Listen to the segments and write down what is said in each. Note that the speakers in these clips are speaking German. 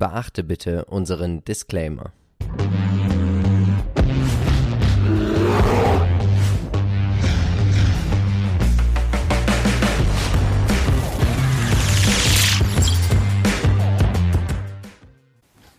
Beachte bitte unseren Disclaimer.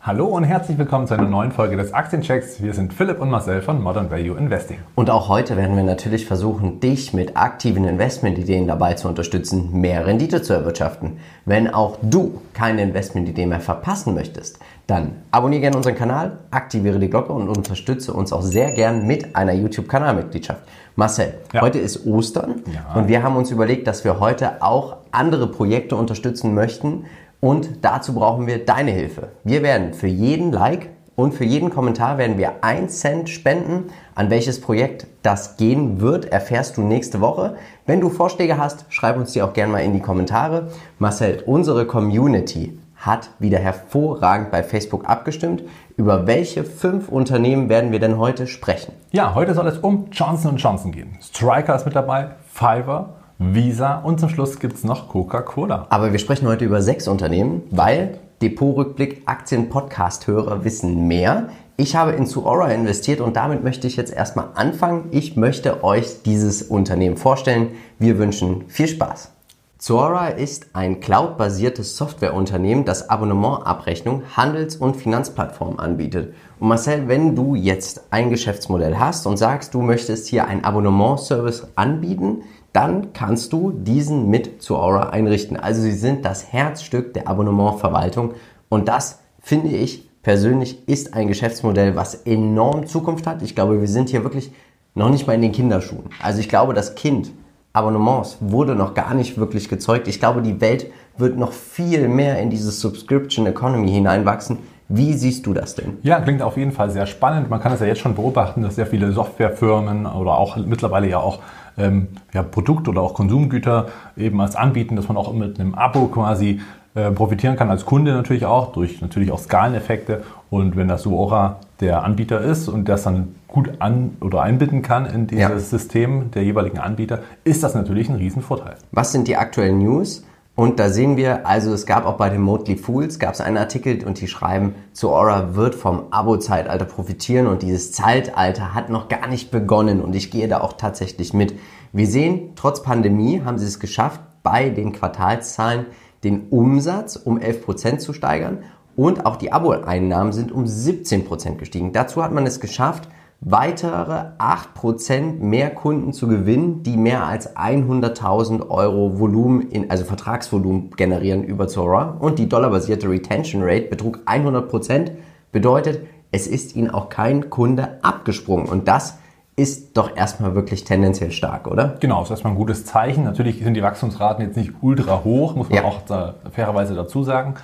Hallo und herzlich willkommen zu einer neuen Folge des Aktienchecks. Wir sind Philipp und Marcel von Modern Value Investing. Und auch heute werden wir natürlich versuchen, dich mit aktiven Investmentideen dabei zu unterstützen, mehr Rendite zu erwirtschaften. Wenn auch du keine Investmentidee mehr verpassen möchtest, dann abonniere gerne unseren Kanal, aktiviere die Glocke und unterstütze uns auch sehr gern mit einer YouTube-Kanalmitgliedschaft. Marcel, ja. heute ist Ostern ja. und wir haben uns überlegt, dass wir heute auch andere Projekte unterstützen möchten, und dazu brauchen wir deine Hilfe. Wir werden für jeden Like und für jeden Kommentar werden wir 1 Cent spenden. An welches Projekt das gehen wird, erfährst du nächste Woche. Wenn du Vorschläge hast, schreib uns die auch gerne mal in die Kommentare. Marcel, unsere Community hat wieder hervorragend bei Facebook abgestimmt. Über welche fünf Unternehmen werden wir denn heute sprechen? Ja, heute soll es um Johnson Johnson gehen. Striker ist mit dabei, Fiverr, Visa und zum Schluss gibt es noch Coca-Cola. Aber wir sprechen heute über sechs Unternehmen, weil Depotrückblick Aktien-Podcast-Hörer wissen mehr. Ich habe in Zuora investiert und damit möchte ich jetzt erstmal anfangen. Ich möchte euch dieses Unternehmen vorstellen. Wir wünschen viel Spaß. Zuora ist ein cloud-basiertes Softwareunternehmen, das Abonnementabrechnung, Handels- und Finanzplattformen anbietet. Und Marcel, wenn du jetzt ein Geschäftsmodell hast und sagst, du möchtest hier einen Abonnementservice anbieten, dann kannst du diesen mit zu Aura einrichten. Also sie sind das Herzstück der Abonnementverwaltung und das finde ich persönlich ist ein Geschäftsmodell, was enorm Zukunft hat. Ich glaube, wir sind hier wirklich noch nicht mal in den Kinderschuhen. Also ich glaube, das Kind Abonnements wurde noch gar nicht wirklich gezeugt. Ich glaube, die Welt wird noch viel mehr in diese Subscription Economy hineinwachsen. Wie siehst du das denn? Ja, klingt auf jeden Fall sehr spannend. Man kann es ja jetzt schon beobachten, dass sehr viele Softwarefirmen oder auch mittlerweile ja auch ähm, ja, Produkt- oder auch Konsumgüter eben als anbieten, dass man auch mit einem Abo quasi äh, profitieren kann als Kunde natürlich auch, durch natürlich auch Skaleneffekte. Und wenn das Suora der Anbieter ist und das dann gut an oder einbinden kann in dieses ja. System der jeweiligen Anbieter, ist das natürlich ein Riesenvorteil. Was sind die aktuellen News? Und da sehen wir, also es gab auch bei den Motley Fools, gab es einen Artikel und die schreiben, Zuora wird vom Abo-Zeitalter profitieren und dieses Zeitalter hat noch gar nicht begonnen und ich gehe da auch tatsächlich mit. Wir sehen, trotz Pandemie haben sie es geschafft, bei den Quartalszahlen den Umsatz um 11% zu steigern und auch die Abo-Einnahmen sind um 17% gestiegen. Dazu hat man es geschafft, weitere 8% mehr Kunden zu gewinnen, die mehr als 100.000 Euro Volumen, in, also Vertragsvolumen generieren über Zora. Und die dollarbasierte Retention Rate betrug 100%, bedeutet, es ist ihnen auch kein Kunde abgesprungen. Und das ist doch erstmal wirklich tendenziell stark, oder? Genau, ist erstmal ein gutes Zeichen. Natürlich sind die Wachstumsraten jetzt nicht ultra hoch, muss man ja. auch da fairerweise dazu sagen.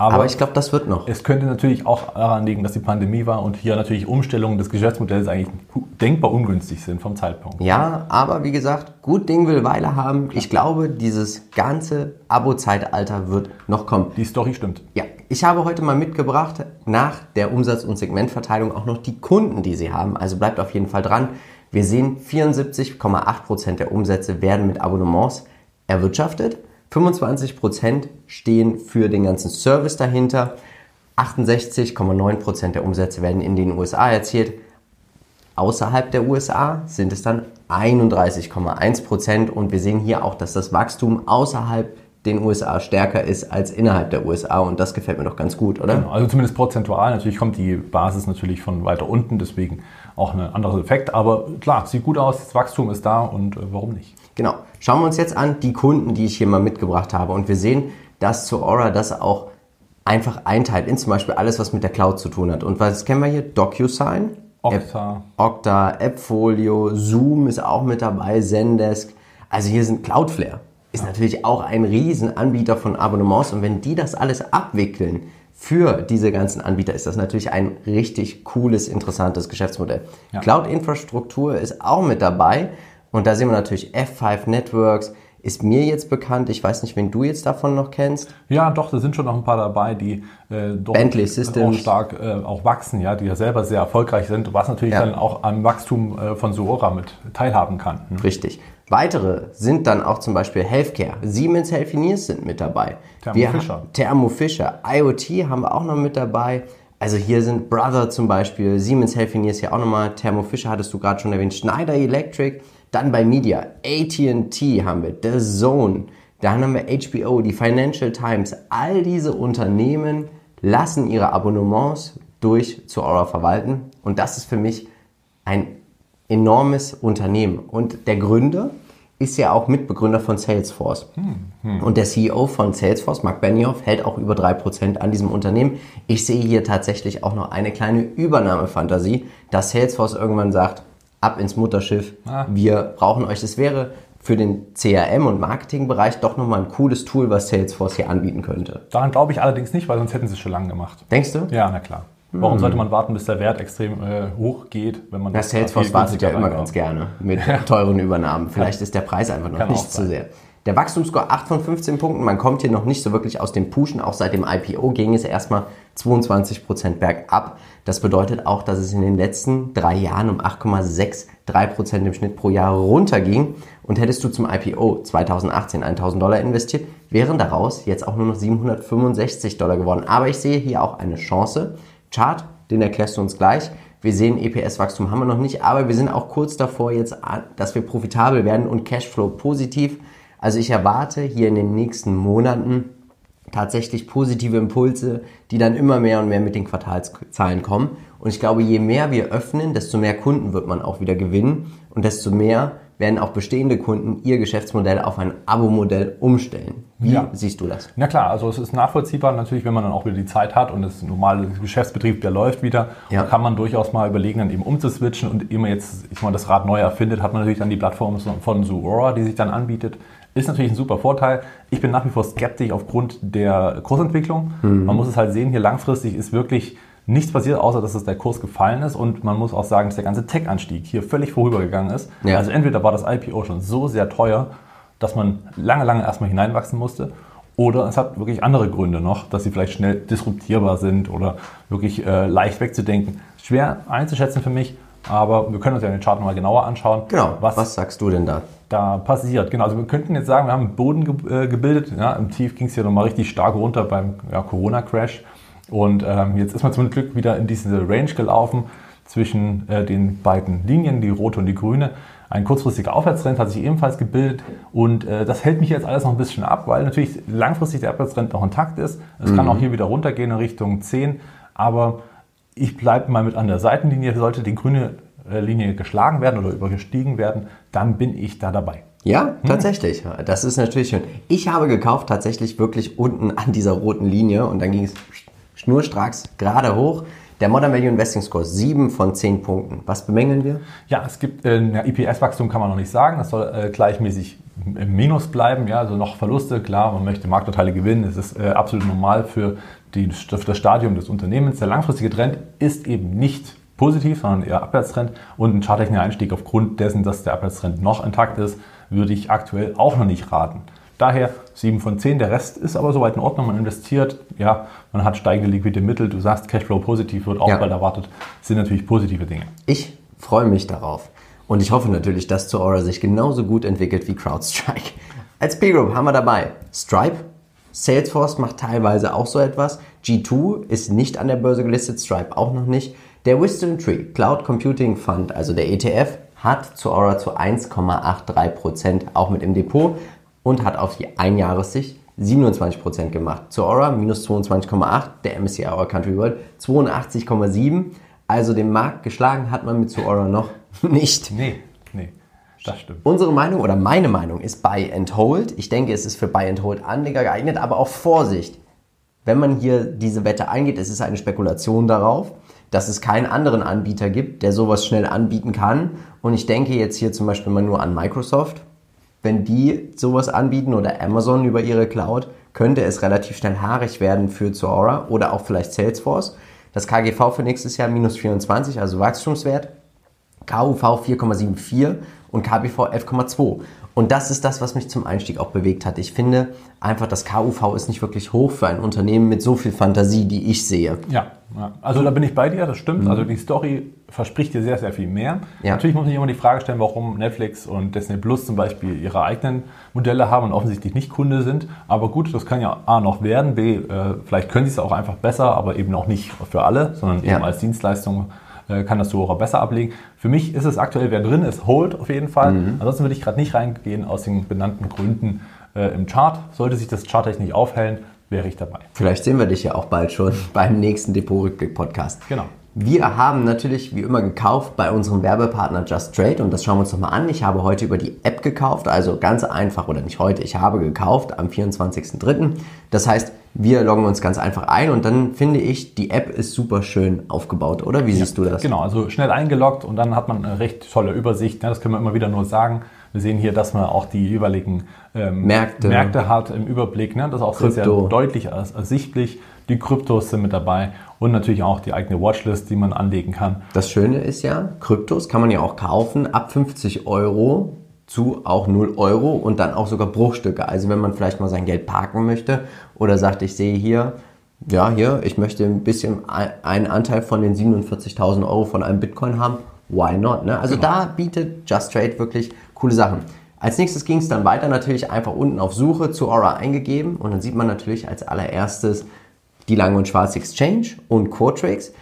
Aber, Aber ich glaube, das wird noch. Es könnte natürlich auch daran liegen, dass die Pandemie war und hier natürlich Umstellungen des Geschäftsmodells eigentlich denkbar ungünstig sind vom Zeitpunkt. Ja, aber wie gesagt, gut Ding will Weile haben. Ich glaube, dieses ganze Abo-Zeitalter wird noch kommen. Die Story stimmt. Ja, ich habe heute mal mitgebracht, nach der Umsatz- und Segmentverteilung auch noch die Kunden, die sie haben. Also bleibt auf jeden Fall dran. Wir sehen, 74,8% der Umsätze werden mit Abonnements erwirtschaftet. 25% stehen für den ganzen Service dahinter. 68,9% der Umsätze werden in den USA erzielt. Außerhalb der USA sind es dann 31,1% und wir sehen hier auch, dass das Wachstum außerhalb den USA stärker ist als innerhalb der USA und das gefällt mir doch ganz gut, oder? Genau, also zumindest prozentual. Natürlich kommt die Basis natürlich von weiter unten, deswegen auch ein anderer Effekt. Aber klar, sieht gut aus, das Wachstum ist da und äh, warum nicht? Genau. Schauen wir uns jetzt an die Kunden, die ich hier mal mitgebracht habe und wir sehen, dass zu Aura das auch einfach einteilt in zum Beispiel alles, was mit der Cloud zu tun hat. Und was kennen wir hier? DocuSign, Okta, App, Okta, AppFolio, Zoom ist auch mit dabei, Zendesk. Also hier sind Cloudflare ist natürlich auch ein Riesenanbieter von Abonnements und wenn die das alles abwickeln für diese ganzen Anbieter, ist das natürlich ein richtig cooles, interessantes Geschäftsmodell. Ja. Cloud-Infrastruktur ist auch mit dabei und da sehen wir natürlich F5 Networks, ist mir jetzt bekannt. Ich weiß nicht, wen du jetzt davon noch kennst. Ja, doch, da sind schon noch ein paar dabei, die äh, doch Bentley Systems. auch stark äh, auch wachsen, ja, die ja selber sehr erfolgreich sind, was natürlich ja. dann auch am Wachstum äh, von Suora mit teilhaben kann. Hm? Richtig. Weitere sind dann auch zum Beispiel Healthcare. Siemens Healthineers sind mit dabei. Thermo Wir- Fisher. Thermo Fisher. IoT haben wir auch noch mit dabei. Also hier sind Brother zum Beispiel, Siemens Healthineers hier auch nochmal, Thermo Fisher hattest du gerade schon erwähnt, Schneider Electric, dann bei Media, AT&T haben wir, The Zone, dann haben wir HBO, die Financial Times. All diese Unternehmen lassen ihre Abonnements durch zu Aura verwalten und das ist für mich ein enormes Unternehmen. Und der Gründer ist ja auch Mitbegründer von Salesforce. Und der CEO von Salesforce, Mark Benioff, hält auch über 3% an diesem Unternehmen. Ich sehe hier tatsächlich auch noch eine kleine Übernahmefantasie, dass Salesforce irgendwann sagt, ab ins Mutterschiff, Ah. wir brauchen euch. Das wäre für den CRM- und Marketingbereich doch nochmal ein cooles Tool, was Salesforce hier anbieten könnte. Daran glaube ich allerdings nicht, weil sonst hätten sie es schon lange gemacht. Denkst du? Ja, na klar. Warum sollte man warten, bis der Wert extrem äh, hoch geht, wenn man Ja, das Salesforce wartet ja immer reinkauft? ganz gerne mit teuren Übernahmen. Vielleicht ist der Preis einfach noch Kann nicht zu sehr. Der Wachstumsscore 8 von 15 Punkten. Man kommt hier noch nicht so wirklich aus dem Pushen. Auch seit dem IPO ging es erstmal 22% bergab. Das bedeutet auch, dass es in den letzten drei Jahren um 8,63% im Schnitt pro Jahr runterging. Und hättest du zum IPO 2018 1000 Dollar investiert, wären daraus jetzt auch nur noch 765 Dollar geworden. Aber ich sehe hier auch eine Chance. Chart, den erklärst du uns gleich. Wir sehen, EPS-Wachstum haben wir noch nicht, aber wir sind auch kurz davor jetzt, dass wir profitabel werden und Cashflow positiv. Also ich erwarte hier in den nächsten Monaten tatsächlich positive Impulse, die dann immer mehr und mehr mit den Quartalszahlen kommen. Und ich glaube, je mehr wir öffnen, desto mehr Kunden wird man auch wieder gewinnen und desto mehr werden auch bestehende Kunden ihr Geschäftsmodell auf ein Abo-Modell umstellen. Wie Ja. siehst du das? Na klar, also es ist nachvollziehbar natürlich, wenn man dann auch wieder die Zeit hat und das normale Geschäftsbetrieb, der läuft wieder, Ja. kann man durchaus mal überlegen, dann eben umzuswitchen und immer jetzt, ich meine, das Rad neu erfindet, hat man natürlich dann die Plattform von Zuora, die sich dann anbietet. Ist natürlich ein super Vorteil. Ich bin nach wie vor skeptisch aufgrund der Kursentwicklung. Man muss es halt sehen, hier langfristig ist wirklich nichts passiert, außer dass es der Kurs gefallen ist und man muss auch sagen, dass der ganze Tech-Anstieg hier völlig vorübergegangen ist. Ja. Also entweder war das IPO schon so sehr teuer, dass man lange, lange erstmal hineinwachsen musste. Oder es hat wirklich andere Gründe noch, dass sie vielleicht schnell disruptierbar sind oder wirklich äh, leicht wegzudenken. Schwer einzuschätzen für mich, aber wir können uns ja den Chart nochmal genauer anschauen, Genau. was, Was sagst du denn da? da passiert. Genau, also wir könnten jetzt sagen, wir haben einen Boden ge äh, gebildet. Ja, Im Tief ging es hier nochmal richtig stark runter beim ja, Corona-Crash. Und ähm, jetzt ist man zum Glück wieder in diese Range gelaufen zwischen äh, den beiden Linien, die rote und die grüne. Ein kurzfristiger Aufwärtstrend hat sich ebenfalls gebildet und äh, das hält mich jetzt alles noch ein bisschen ab, weil natürlich langfristig der Abwärtstrend noch intakt ist. Es kann auch hier wieder runtergehen in Richtung 10, aber ich bleibe mal mit an der Seitenlinie. Sollte die grüne äh, Linie geschlagen werden oder übergestiegen werden, dann bin ich da dabei. Ja, tatsächlich. Das ist natürlich schön. Ich habe gekauft tatsächlich wirklich unten an dieser roten Linie und dann ging es schnurstracks gerade hoch. Der Modern Value Investing Score 7 von 10 Punkten. Was bemängeln wir? Ja, es gibt äh, ja, IPS-Wachstum kann man noch nicht sagen. Das soll äh, gleichmäßig im Minus bleiben. Ja, also noch Verluste. Klar, man möchte Marktanteile gewinnen. Es ist äh, absolut normal für, die, für das Stadium des Unternehmens. Der langfristige Trend ist eben nicht positiv, sondern eher Abwärtstrend. Und ein charttechnischer Einstieg aufgrund dessen, dass der Abwärtstrend noch intakt ist, würde ich aktuell auch noch nicht raten. Daher 7 von 10. Der Rest ist aber soweit in Ordnung. Man investiert, ja, man hat steigende liquide Mittel. Du sagst, Cashflow positiv wird auch Ja. bald erwartet. sind natürlich positive Dinge. Ich freue mich darauf. Und ich hoffe natürlich, dass Zuora sich genauso gut entwickelt wie CrowdStrike. Als P-Group haben wir dabei Stripe, Salesforce macht teilweise auch so etwas, G2 ist nicht an der Börse gelistet, Stripe auch noch nicht. Der Wisdom Tree Cloud Computing Fund, also der ETF, hat Zuora zu 1,83% auch mit im Depot und hat auf die Einjahressicht 27% gemacht. Zuora minus 22,8, der MSCI Our Country World 82,7. Also den Markt geschlagen hat man mit Zuora noch nicht. Nee, nee, das stimmt. Unsere Meinung oder meine Meinung ist Buy and Hold. Ich denke, es ist für Buy and Hold Anleger geeignet, aber auch Vorsicht. Wenn man hier diese Wette eingeht, es ist eine Spekulation darauf, dass es keinen anderen Anbieter gibt, der sowas schnell anbieten kann. Und ich denke jetzt hier zum Beispiel mal nur an Microsoft. Wenn die sowas anbieten oder Amazon über ihre Cloud, könnte es relativ schnell haarig werden für Zuora oder auch vielleicht Salesforce. Das KGV für nächstes Jahr minus 24, also Wachstumswert. KUV 4,74 und KBV 11,2. Und das ist das, was mich zum Einstieg auch bewegt hat. Ich finde einfach, das KUV ist nicht wirklich hoch für ein Unternehmen mit so viel Fantasie, die ich sehe. Ja, ja. also da bin ich bei dir, das stimmt. Mhm. Also die Story verspricht dir sehr, sehr viel mehr. Ja. Natürlich muss man sich immer die Frage stellen, warum Netflix und Disney Plus zum Beispiel ihre eigenen Modelle haben und offensichtlich nicht Kunde sind. Aber gut, das kann ja A noch werden, B, äh, vielleicht können sie es auch einfach besser, aber eben auch nicht für alle, sondern ja. eben als Dienstleistung kann das Duora besser ablegen. Für mich ist es aktuell, wer drin ist, Hold auf jeden Fall. Mhm. Ansonsten würde ich gerade nicht reingehen aus den benannten Gründen äh, im Chart. Sollte sich das Chart nicht aufhellen, wäre ich dabei. Vielleicht sehen wir dich ja auch bald schon beim nächsten Depot-Rückblick-Podcast. Genau. Wir haben natürlich wie immer gekauft bei unserem Werbepartner Just Trade und das schauen wir uns nochmal an. Ich habe heute über die App gekauft, also ganz einfach oder nicht heute, ich habe gekauft am 24.03. Das heißt, wir loggen uns ganz einfach ein und dann finde ich, die App ist super schön aufgebaut, oder? Wie siehst ja, du das? Genau, also schnell eingeloggt und dann hat man eine recht tolle Übersicht. Das können wir immer wieder nur sagen. Wir sehen hier, dass man auch die jeweiligen ähm, Märkte. Märkte hat im Überblick. Ne? Das ist auch sehr, sehr deutlich ersichtlich. Die Kryptos sind mit dabei und natürlich auch die eigene Watchlist, die man anlegen kann. Das Schöne ist ja, Kryptos kann man ja auch kaufen ab 50 Euro zu auch 0 Euro und dann auch sogar Bruchstücke. Also wenn man vielleicht mal sein Geld parken möchte oder sagt, ich sehe hier, ja, hier, ich möchte ein bisschen einen Anteil von den 47.000 Euro von einem Bitcoin haben, why not? Ne? Also genau. da bietet Just Trade wirklich coole Sachen. Als nächstes ging es dann weiter natürlich einfach unten auf Suche zu Aura eingegeben und dann sieht man natürlich als allererstes die Lang- und Schwarz-Exchange und Quotrix.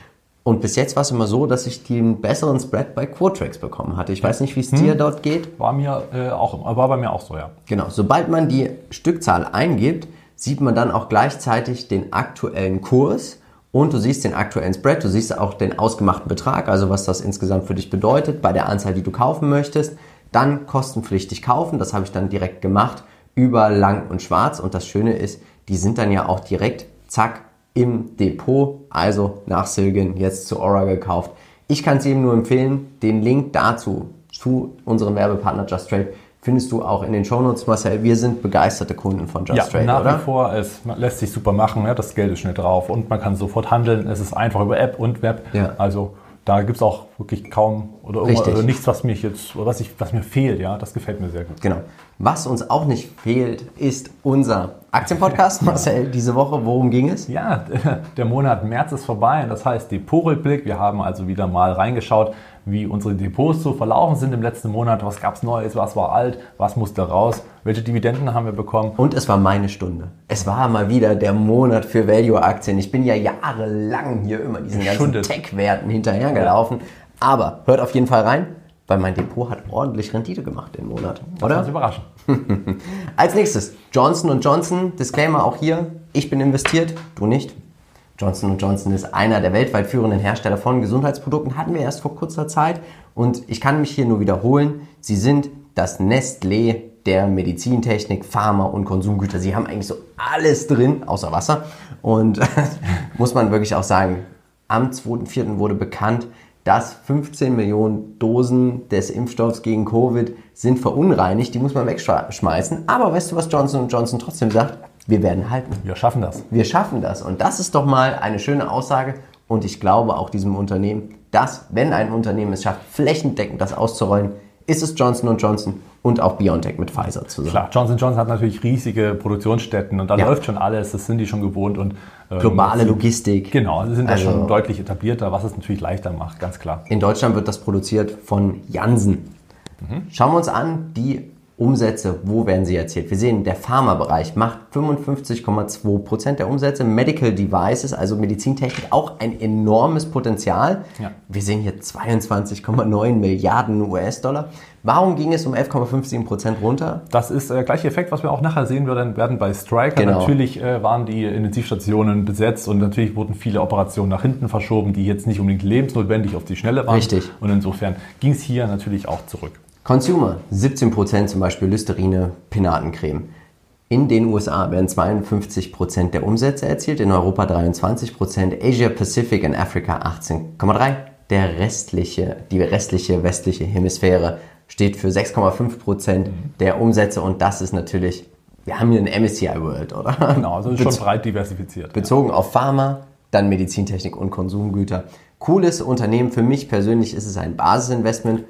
Und bis jetzt war es immer so, dass ich den besseren Spread bei Quotrix bekommen hatte. Ich weiß nicht, wie es hm. dir dort geht. War mir äh, auch, war bei mir auch so, ja. Genau. Sobald man die Stückzahl eingibt, sieht man dann auch gleichzeitig den aktuellen Kurs und du siehst den aktuellen Spread, du siehst auch den ausgemachten Betrag, also was das insgesamt für dich bedeutet bei der Anzahl, die du kaufen möchtest. Dann kostenpflichtig kaufen, das habe ich dann direkt gemacht über Lang und Schwarz und das Schöne ist, die sind dann ja auch direkt, zack, im Depot, also nach Silgen jetzt zu Aura gekauft. Ich kann es jedem nur empfehlen, den Link dazu zu unserem Werbepartner Just Trade findest du auch in den Shownotes, Marcel. Wir sind begeisterte Kunden von Just ja, Trade, nach oder? wie vor. Es lässt sich super machen. Ja, das Geld ist schnell drauf und man kann sofort handeln. Es ist einfach über App und Web. Ja. Also da gibt es auch wirklich kaum oder, oder nichts, was mich jetzt, was, ich, was mir fehlt. Ja, das gefällt mir sehr gut. Genau. Was uns auch nicht fehlt, ist unser Aktienpodcast. Marcel, diese Woche, worum ging es? Ja, der Monat März ist vorbei. Das heißt, Depotrückblick. Wir haben also wieder mal reingeschaut, wie unsere Depots so verlaufen sind im letzten Monat. Was gab es Neues? Was war alt? Was musste raus? Welche Dividenden haben wir bekommen? Und es war meine Stunde. Es war mal wieder der Monat für Value-Aktien. Ich bin ja jahrelang hier immer diesen ganzen Tech-Werten hinterhergelaufen. Ja. Aber hört auf jeden Fall rein, weil mein Depot hat ordentlich Rendite gemacht den Monat. Oder? Das überraschen. Als nächstes Johnson Johnson. Disclaimer auch hier. Ich bin investiert, du nicht. Johnson Johnson ist einer der weltweit führenden Hersteller von Gesundheitsprodukten, hatten wir erst vor kurzer Zeit. Und ich kann mich hier nur wiederholen, sie sind das Nestlé der Medizintechnik, Pharma und Konsumgüter. Sie haben eigentlich so alles drin, außer Wasser. Und muss man wirklich auch sagen, am 2.4. wurde bekannt, dass 15 Millionen Dosen des Impfstoffs gegen Covid sind verunreinigt. Die muss man wegschmeißen. Aber weißt du, was Johnson Johnson trotzdem sagt? wir werden halten. Wir schaffen das. Wir schaffen das. Und das ist doch mal eine schöne Aussage. Und ich glaube auch diesem Unternehmen, dass, wenn ein Unternehmen es schafft, flächendeckend das auszurollen, ist es Johnson Johnson und auch BioNTech mit Pfizer zusammen. Klar, Johnson Johnson hat natürlich riesige Produktionsstätten und da ja. läuft schon alles, das sind die schon gewohnt und ähm, globale Logistik. Genau, sie sind also, da schon deutlich etablierter, was es natürlich leichter macht, ganz klar. In Deutschland wird das produziert von Janssen. Mhm. Schauen wir uns an die Umsätze, wo werden sie erzielt? Wir sehen, der Pharmabereich macht 55,2% der Umsätze. Medical Devices, also Medizintechnik, auch ein enormes Potenzial. Ja. Wir sehen hier 22,9 Milliarden US-Dollar. Warum ging es um 11,57% runter? Das ist der gleiche Effekt, was wir auch nachher sehen werden, werden bei Striker. Genau. Natürlich äh, waren die Intensivstationen besetzt und natürlich wurden viele Operationen nach hinten verschoben, die jetzt nicht unbedingt lebensnotwendig auf die Schnelle waren. Richtig. Und insofern ging es hier natürlich auch zurück. Consumer, 17% zum Beispiel Listerine, Pinatencreme. In den USA werden 52% der Umsätze erzielt, in Europa 23%, Asia Pacific und Afrika 18,3%. Der restliche, die restliche westliche Hemisphäre steht für 6,5% der Umsätze und das ist natürlich, wir haben hier ein MSCI World, oder? Genau, also ist schon breit diversifiziert. Bezogen ja. auf Pharma, dann Medizintechnik und Konsumgüter. cooles Unternehmen. Für mich persönlich ist es ein Basisinvestment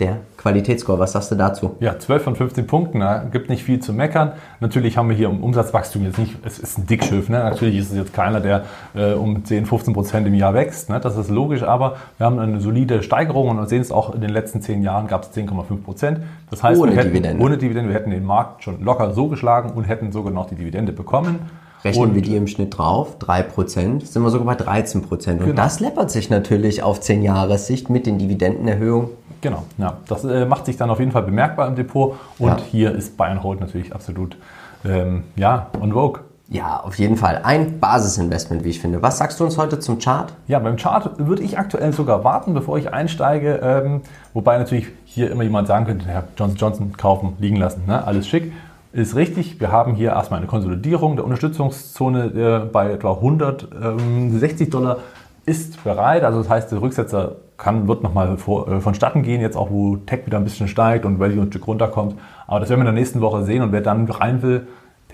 der Qualitätsscore. Was sagst du dazu? Ja, 12 von 15 Punkten, da gibt nicht viel zu meckern. Natürlich haben wir hier im Umsatzwachstum jetzt nicht, es ist ein Dickschiff, ne? natürlich ist es jetzt keiner, der äh, um 10, 15 Prozent im Jahr wächst, ne? das ist logisch, aber wir haben eine solide Steigerung und wir sehen es auch in den letzten 10 Jahren gab es 10,5 Prozent. Das heißt, ohne wir hätten, Dividende. ohne Dividende, wir hätten den Markt schon locker so geschlagen und hätten sogar noch die Dividende bekommen. Rechnen und wir die im Schnitt drauf, 3%, sind wir sogar bei 13%. Und Genau. das läppert sich natürlich auf 10 Jahressicht mit den Dividendenerhöhungen. Genau, ja. Das äh, macht sich dann auf jeden Fall bemerkbar im Depot und Ja. hier ist Buy and Hold natürlich absolut ähm, ja, on vogue. Ja, auf jeden Fall. Ein Basisinvestment, wie ich finde. Was sagst du uns heute zum Chart? Ja, beim Chart würde ich aktuell sogar warten, bevor ich einsteige. Ähm, wobei natürlich hier immer jemand sagen könnte, Herr Johnson Johnson kaufen, liegen lassen, ne? alles schick. Ist richtig, wir haben hier erstmal eine Konsolidierung der Unterstützungszone äh, bei etwa 160 Dollar ist bereit. Also das heißt, der Rücksetzer kann, wird nochmal vor, äh, vonstatten gehen, jetzt auch wo Tech wieder ein bisschen steigt und Value ein Stück runterkommt. Aber das werden wir in der nächsten Woche sehen und wer dann rein will,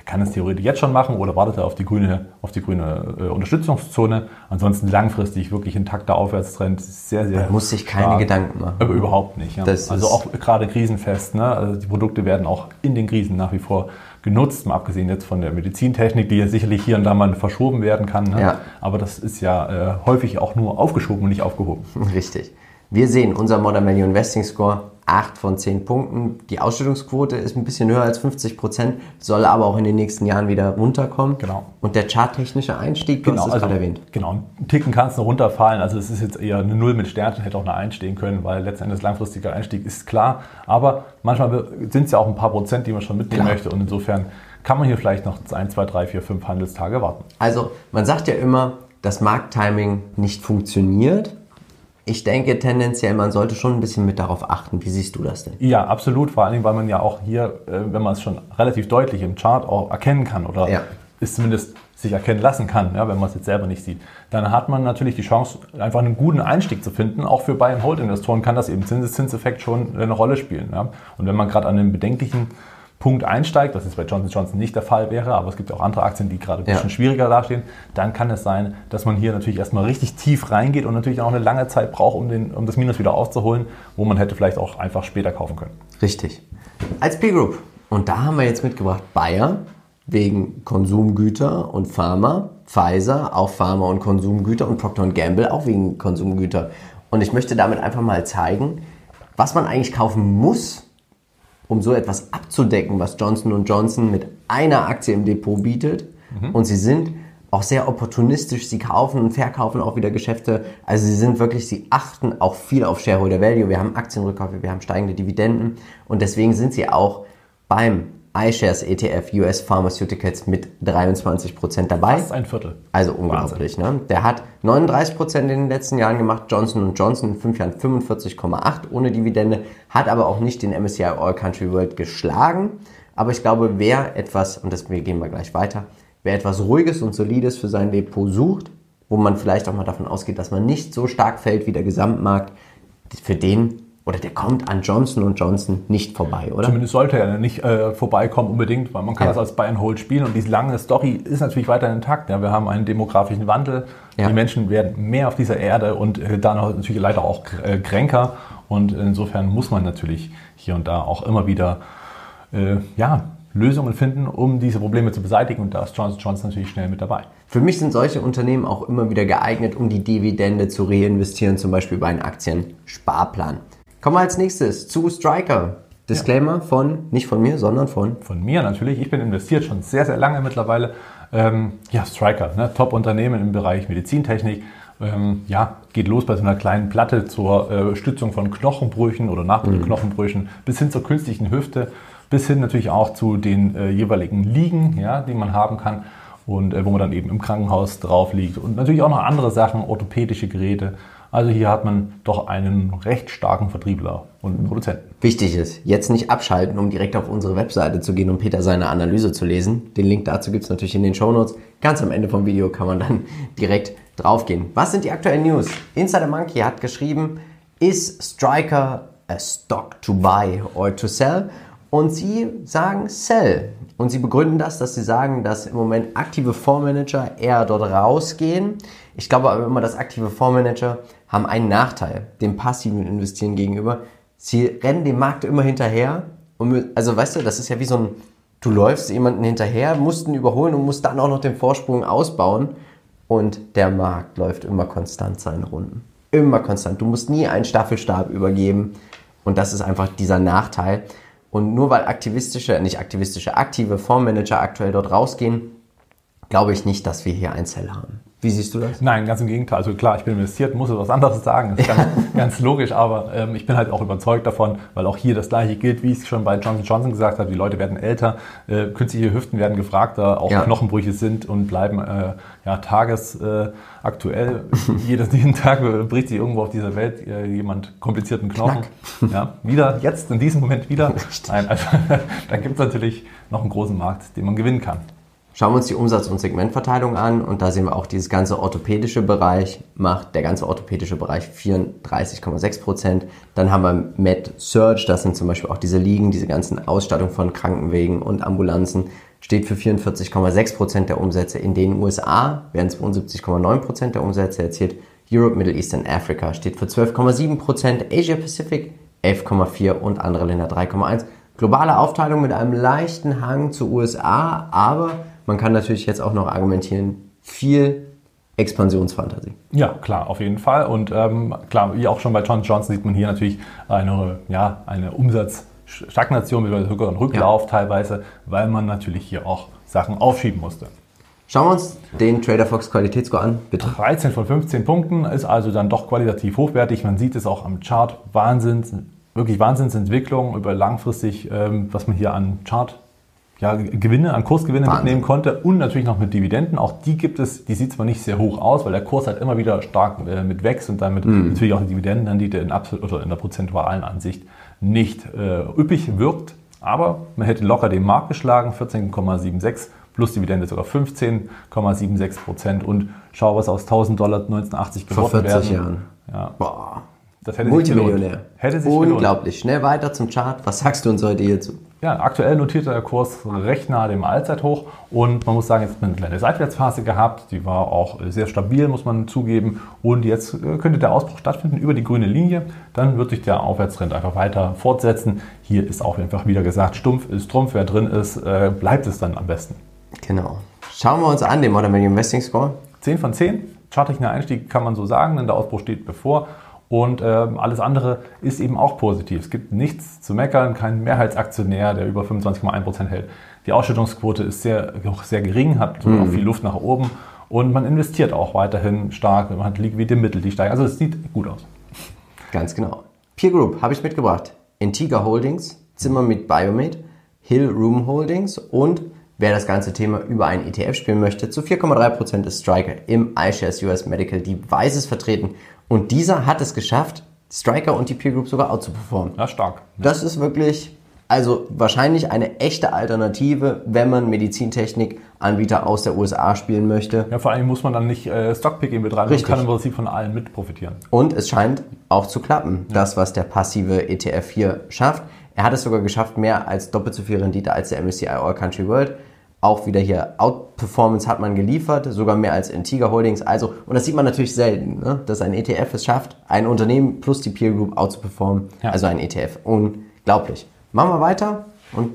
der kann es theoretisch jetzt schon machen oder wartet er auf die grüne, auf die grüne äh, Unterstützungszone. Ansonsten langfristig wirklich intakter Aufwärtstrend, sehr, sehr. Man muss sich keine stark. Gedanken machen. Aber überhaupt nicht. Ja. Also auch gerade krisenfest. Ne? Also die Produkte werden auch in den Krisen nach wie vor genutzt, mal abgesehen jetzt von der Medizintechnik, die ja sicherlich hier und da mal verschoben werden kann. Ne? Ja. Aber das ist ja äh, häufig auch nur aufgeschoben und nicht aufgehoben. Richtig. Wir sehen unser Modern Value Investing Score 8 von 10 Punkten. Die Ausschüttungsquote ist ein bisschen höher als 50 Prozent, soll aber auch in den nächsten Jahren wieder runterkommen. Genau. Und der charttechnische Einstieg, du hast es gerade erwähnt. Genau, einen Ticken kann es noch runterfallen. Also es ist jetzt eher eine Null mit Sternchen, hätte auch eine 1 stehen können, weil letztendlich langfristiger Einstieg ist klar. Aber manchmal sind es ja auch ein paar Prozent, die man schon mitnehmen Klar. möchte. Und insofern kann man hier vielleicht noch 1, 2, 3, 4, 5 Handelstage warten. Also, man sagt ja immer, dass Markttiming nicht funktioniert. Ich denke tendenziell, man sollte schon ein bisschen mit darauf achten. Wie siehst du das denn? Ja, absolut. Vor allen Dingen, weil man ja auch hier, äh, wenn man es schon relativ deutlich im Chart auch erkennen kann oder Ja. es zumindest sich erkennen lassen kann, ja, wenn man es jetzt selber nicht sieht, dann hat man natürlich die Chance, einfach einen guten Einstieg zu finden. Auch für Buy-and-Hold-Investoren kann das eben Zinseszinseffekt schon eine Rolle spielen. Ja. Und wenn man gerade an einem bedenklichen Punkt einsteigt, was jetzt bei Johnson Johnson nicht der Fall wäre, aber es gibt auch andere Aktien, die gerade ein Ja. bisschen schwieriger dastehen, dann kann es sein, dass man hier natürlich erstmal richtig tief reingeht und natürlich auch eine lange Zeit braucht, um, den, um das Minus wieder aufzuholen, wo man hätte vielleicht auch einfach später kaufen können. Richtig. Als P-Group. Und da haben wir jetzt mitgebracht Bayer wegen Konsumgüter und Pharma, Pfizer auch Pharma und Konsumgüter und Procter Gamble auch wegen Konsumgüter. Und ich möchte damit einfach mal zeigen, was man eigentlich kaufen muss, um so etwas abzudecken, was Johnson Johnson mit einer Aktie im Depot bietet. Und sie sind auch sehr opportunistisch. Sie kaufen und verkaufen auch wieder Geschäfte. Also sie sind wirklich, sie achten auch viel auf Shareholder Value. Wir haben Aktienrückkäufe, wir haben steigende Dividenden. Und deswegen sind sie auch beim iShares ETF US Pharmaceuticals mit 23% dabei. Fast ein Viertel. Also unglaublich, ne? Der hat 39% in den letzten Jahren gemacht, Johnson Johnson in fünf Jahren 45,8 ohne Dividende, hat aber auch nicht den MSCI All Country World geschlagen. Aber ich glaube, wer etwas, und das gehen wir gleich weiter, wer etwas Ruhiges und Solides für sein Depot sucht, wo man vielleicht auch mal davon ausgeht, dass man nicht so stark fällt wie der Gesamtmarkt, für den, oder der kommt an Johnson Johnson nicht vorbei, oder? Zumindest sollte er nicht äh, vorbeikommen unbedingt, weil man kann Ja. das als Buy and Hold spielen und diese lange Story ist natürlich weiterhin intakt. Ja, wir haben einen demografischen Wandel, Ja. die Menschen werden mehr auf dieser Erde und äh, dann natürlich leider auch äh, kränker und insofern muss man natürlich hier und da auch immer wieder äh, ja, Lösungen finden, um diese Probleme zu beseitigen und da ist Johnson Johnson natürlich schnell mit dabei. Für mich sind solche Unternehmen auch immer wieder geeignet, um die Dividende zu reinvestieren, zum Beispiel über einen Aktiensparplan. Kommen wir als nächstes zu Striker. Disclaimer von, nicht von mir, sondern von Von mir natürlich. Ich bin investiert schon sehr, sehr lange mittlerweile. Ähm, ja, Striker, ne? Top-Unternehmen im Bereich Medizintechnik. Ähm, ja, geht los bei so einer kleinen Platte zur äh, Stützung von Knochenbrüchen oder Nachknochenbrüchen bis hin zur künstlichen Hüfte, bis hin natürlich auch zu den äh, jeweiligen Liegen, ja, die man haben kann und äh, wo man dann eben im Krankenhaus drauf liegt. Und natürlich auch noch andere Sachen, orthopädische Geräte. Also hier hat man doch einen recht starken Vertriebler und Produzenten. Wichtig ist, jetzt nicht abschalten, um direkt auf unsere Webseite zu gehen und Peter seine Analyse zu lesen. Den Link dazu gibt es natürlich in den Shownotes. Ganz am Ende vom Video kann man dann direkt draufgehen. Was sind die aktuellen News? Insider Monkey hat geschrieben, ist Striker a stock to buy or to sell? Und sie sagen sell. Und sie begründen das, dass sie sagen, dass im Moment aktive Fondsmanager eher dort rausgehen. Ich glaube aber immer, dass aktive Fondsmanager haben einen Nachteil, dem passiven Investieren gegenüber. Sie rennen dem Markt immer hinterher. Und, also weißt du, das ist ja wie so ein, du läufst jemanden hinterher, musst ihn überholen und musst dann auch noch den Vorsprung ausbauen. Und der Markt läuft immer konstant seine Runden. Immer konstant. Du musst nie einen Staffelstab übergeben. Und das ist einfach dieser Nachteil. Und nur weil aktivistische, nicht aktivistische, aktive Fondsmanager aktuell dort rausgehen, glaube ich nicht, dass wir hier ein Sell haben. Wie siehst du das? Nein, ganz im Gegenteil. Also klar, ich bin investiert, muss was anderes sagen. Das ist ganz, ganz logisch, aber ähm, ich bin halt auch überzeugt davon, weil auch hier das gleiche gilt, wie ich es schon bei Johnson Johnson gesagt habe. Die Leute werden älter, äh, künstliche Hüften werden gefragter, auch ja. Knochenbrüche sind und bleiben äh, ja, tagesaktuell. Äh, jeden, jeden Tag bricht sich irgendwo auf dieser Welt äh, jemand komplizierten Knochen. Ja, wieder, jetzt, in diesem Moment wieder. Nein, also, da gibt es natürlich noch einen großen Markt, den man gewinnen kann. Schauen wir uns die Umsatz- und Segmentverteilung an und da sehen wir auch dieses ganze orthopädische Bereich macht der ganze orthopädische Bereich 34,6 Prozent. Dann haben wir Med Surge, das sind zum Beispiel auch diese Liegen, diese ganzen Ausstattung von Krankenwegen und Ambulanzen, steht für 44,6 Prozent der Umsätze. In den USA werden 72,9 Prozent der Umsätze erzielt. Europe, Middle East und Africa steht für 12,7 Prozent. Asia Pacific 11,4 und andere Länder 3,1. Globale Aufteilung mit einem leichten Hang zu USA, aber man kann natürlich jetzt auch noch argumentieren, viel Expansionsfantasie. Ja, klar, auf jeden Fall. Und ähm, klar, wie auch schon bei John Johnson sieht man hier natürlich eine, ja, eine Umsatzstagnation, sogar einen Rücklauf ja. teilweise, weil man natürlich hier auch Sachen aufschieben musste. Schauen wir uns den Trader Fox Qualitätsscore an, bitte. 13 von 15 Punkten ist also dann doch qualitativ hochwertig. Man sieht es auch am Chart. Wahnsinns, wirklich Wahnsinnsentwicklung über langfristig, ähm, was man hier an Chart ja, Gewinne, an Kursgewinne Wahnsinn. mitnehmen konnte und natürlich noch mit Dividenden. Auch die gibt es, die sieht zwar nicht sehr hoch aus, weil der Kurs halt immer wieder stark äh, mit wächst und damit mhm. natürlich auch die Dividendenrendite in, absolut, oder in der prozentualen Ansicht nicht äh, üppig wirkt. Aber man hätte locker den Markt geschlagen, 14,76 plus Dividende sogar 15,76 Prozent und schau, was aus 1000 Dollar 1980 geworden. Vor 40 werden. Jahren. Ja. Boah. Das hätte Multimillionär. Hätte sich Unglaublich. Gelohnt. Schnell weiter zum Chart. Was sagst du uns heute hierzu? Ja, aktuell notiert der Kurs recht nahe dem Allzeithoch und man muss sagen, jetzt hat eine kleine Seitwärtsphase gehabt. Die war auch sehr stabil, muss man zugeben. Und jetzt äh, könnte der Ausbruch stattfinden über die grüne Linie. Dann wird sich der Aufwärtstrend einfach weiter fortsetzen. Hier ist auch einfach wieder gesagt, stumpf ist Trumpf. Wer drin ist, äh, bleibt es dann am besten. Genau. Schauen wir uns an den Modern Value Investing Score. 10 von 10. Charttechnischer Einstieg kann man so sagen, denn der Ausbruch steht bevor. Und ähm, alles andere ist eben auch positiv. Es gibt nichts zu meckern, kein Mehrheitsaktionär, der über 25,1% hält. Die Ausschüttungsquote ist sehr, auch sehr gering, hat mhm. auch viel Luft nach oben. Und man investiert auch weiterhin stark, man hat liquide Mittel, die steigen. Also es sieht gut aus. Ganz genau. Peer Group habe ich mitgebracht. Antigua Holdings, Zimmer mit Biomed, Hill Room Holdings und wer das ganze Thema über einen ETF spielen möchte, zu 4,3% ist Striker im iShares US Medical Devices vertreten und dieser hat es geschafft, Striker und die Peer Group sogar outzuperformen. Ja, stark. Das ist wirklich, also wahrscheinlich eine echte Alternative, wenn man Medizintechnik-Anbieter aus der USA spielen möchte. Ja, vor allem muss man dann nicht äh, Stockpicking betreiben, Richtig. kann im Prinzip von allen mit profitieren. Und es scheint auch zu klappen, ja. das, was der passive ETF hier schafft. Er hat es sogar geschafft, mehr als doppelt so viel Rendite als der MSCI All Country World auch wieder hier Outperformance hat man geliefert, sogar mehr als in Tiger Holdings. Also, und das sieht man natürlich selten, ne? dass ein ETF es schafft, ein Unternehmen plus die Peer Group outzuperformen. Ja. Also ein ETF. Unglaublich. Machen wir weiter und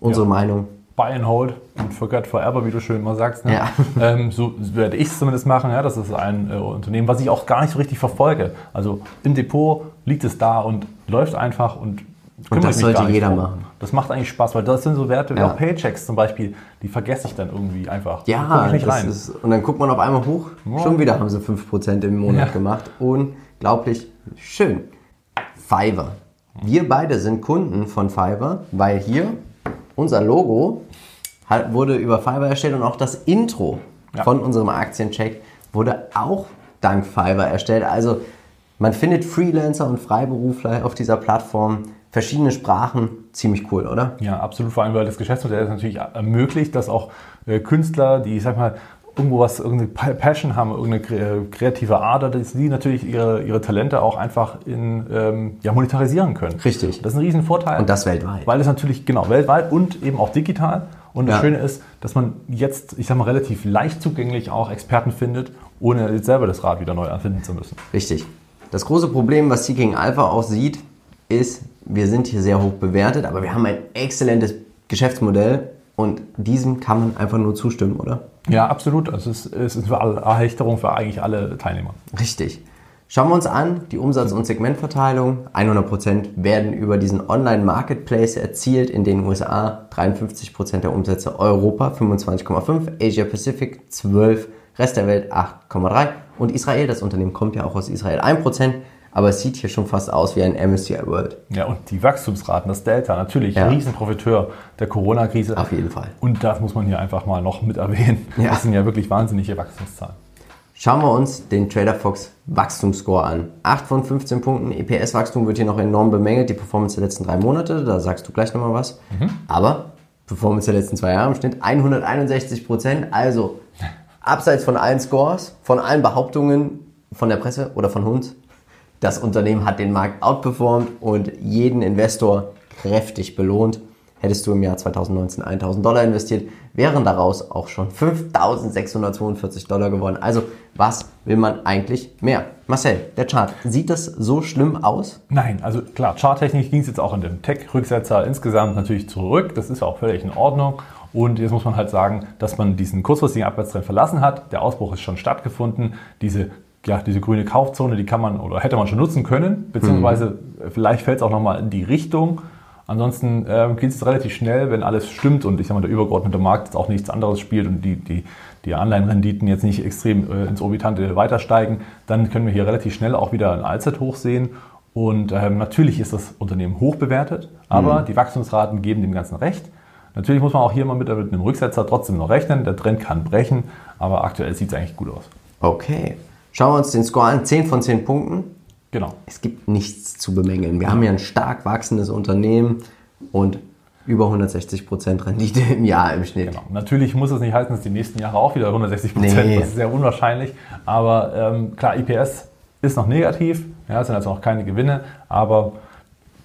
unsere ja. Meinung. Buy and hold und forget forever, wie du schön immer sagst. Ne? Ja. Ähm, so werde ich es zumindest machen. Ja? Das ist ein äh, Unternehmen, was ich auch gar nicht so richtig verfolge. Also im Depot liegt es da und läuft einfach und und das sollte jeder drum. machen. Das macht eigentlich Spaß, weil das sind so Werte wie ja. auch Paychecks zum Beispiel, die vergesse ich dann irgendwie einfach. Ja, ist, und dann guckt man auf einmal hoch, ja. schon wieder haben sie 5% im Monat ja. gemacht. Unglaublich schön. Fiverr. Wir beide sind Kunden von Fiverr, weil hier unser Logo wurde über Fiverr erstellt und auch das Intro von unserem Aktiencheck wurde auch dank Fiverr erstellt. Also man findet Freelancer und Freiberufler auf dieser Plattform verschiedene Sprachen, ziemlich cool, oder? Ja, absolut. Vor allem, weil das Geschäftsmodell es natürlich ermöglicht, dass auch äh, Künstler, die, ich sag mal, irgendwo was, irgendeine Passion haben, irgendeine kreative Ader, dass die natürlich ihre, ihre Talente auch einfach in, ähm, ja, monetarisieren können. Richtig. Das ist ein Riesenvorteil. Und das weltweit. Weil es natürlich, genau, weltweit und eben auch digital. Und das ja. Schöne ist, dass man jetzt, ich sag mal, relativ leicht zugänglich auch Experten findet ohne jetzt selber das Rad wieder neu erfinden zu müssen. Richtig. Das große Problem, was Seeking Alpha auch sieht, ist, wir sind hier sehr hoch bewertet, aber wir haben ein exzellentes Geschäftsmodell und diesem kann man einfach nur zustimmen, oder? Ja, absolut. Also es ist, es ist eine Erleichterung für eigentlich alle Teilnehmer. Richtig. Schauen wir uns an, die Umsatz- und Segmentverteilung. 100% werden über diesen Online-Marketplace erzielt in den USA, 53% der Umsätze Europa, 25,5%, Asia Pacific 12%, Rest der Welt 8,3% und Israel, das Unternehmen kommt ja auch aus Israel, 1%, aber es sieht hier schon fast aus wie ein MSCI World. Ja, und die Wachstumsraten, das Delta, natürlich Ja. Riesenprofiteur der Corona-Krise. Auf jeden Fall. Und das muss man hier einfach mal noch mit erwähnen. Ja. Das sind ja wirklich wahnsinnige Wachstumszahlen. Schauen wir uns den Trader Fox Wachstumsscore an. 8 von 15 Punkten. EPS-Wachstum wird hier noch enorm bemängelt. Die Performance der letzten drei Monate, da sagst du gleich nochmal was. Aber Performance der letzten zwei Jahre im Schnitt 161 Prozent. Also abseits von allen Scores, von allen Behauptungen von der Presse oder von Hund, das Unternehmen hat den Markt outperformed und jeden Investor kräftig belohnt. Hättest du im Jahr 2019 1000 Dollar investiert, wären daraus auch schon 5642 Dollar geworden. Also, was will man eigentlich mehr? Marcel, der Chart, sieht das so schlimm aus? Nein, also klar, charttechnisch ging es jetzt auch in dem Tech-Rücksetzer insgesamt natürlich zurück. Das ist auch völlig in Ordnung. Und jetzt muss man halt sagen, dass man diesen kurzfristigen Abwärtstrend verlassen hat. Der Ausbruch ist schon stattgefunden. Diese, ja, diese grüne Kaufzone, die kann man oder hätte man schon nutzen können, beziehungsweise vielleicht fällt es auch nochmal in die Richtung. Ansonsten äh, geht es relativ schnell, wenn alles stimmt und ich sag mal, der übergeordnete Markt jetzt auch nichts anderes spielt und die, die, die Anleihenrenditen jetzt nicht extrem äh, ins Orbitante weiter steigen, dann können wir hier relativ schnell auch wieder ein Allzeithoch sehen. Und ähm, natürlich ist das Unternehmen hoch bewertet, aber die Wachstumsraten geben dem Ganzen recht. Natürlich muss man auch hier mal mit, mit einem Rücksetzer trotzdem noch rechnen. Der Trend kann brechen, aber aktuell sieht es eigentlich gut aus. Okay. Schauen wir uns den Score an. 10 von 10 Punkten. Genau. Es gibt nichts zu bemängeln. Wir haben ja ein stark wachsendes Unternehmen und über 160% Rendite im Jahr im Schnitt. Genau. Natürlich muss es nicht heißen, dass die nächsten Jahre auch wieder 160 Prozent, Nee. das ist sehr unwahrscheinlich. Aber ähm, klar, IPS ist noch negativ, ja, es sind also noch keine Gewinne, aber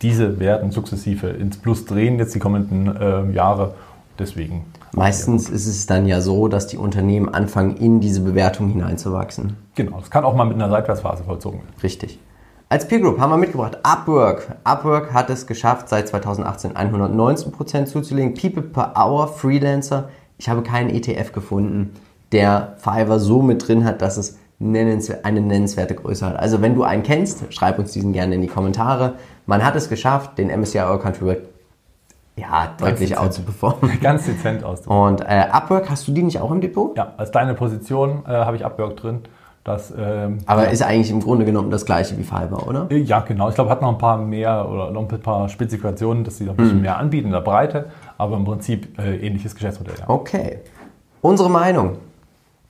diese werden sukzessive ins Plus drehen jetzt die kommenden äh, Jahre. Deswegen. Meistens ist es dann ja so, dass die Unternehmen anfangen, in diese Bewertung hineinzuwachsen. Genau, das kann auch mal mit einer Seitwärtsphase vollzogen werden. Richtig. Als Peer Group haben wir mitgebracht Upwork. Upwork hat es geschafft, seit 2018 119% zuzulegen. People per Hour, Freelancer. Ich habe keinen ETF gefunden, der Fiverr so mit drin hat, dass es eine nennenswerte Größe hat. Also wenn du einen kennst, schreib uns diesen gerne in die Kommentare. Man hat es geschafft, den MSCI All Country World ja, deutlich dezent. out zu performen. Ganz dezent aus. Und äh, Upwork, hast du die nicht auch im Depot? Ja, als deine Position äh, habe ich Upwork drin. Das, ähm, Aber ist eigentlich im Grunde genommen das gleiche wie Fiverr, oder? Äh, Ja, genau. Ich glaube, hat noch ein paar mehr oder noch ein paar Spezifikationen, dass sie noch ein bisschen mehr anbieten in der Breite, aber im Prinzip äh, ähnliches Geschäftsmodell. Ja. Okay. Unsere Meinung.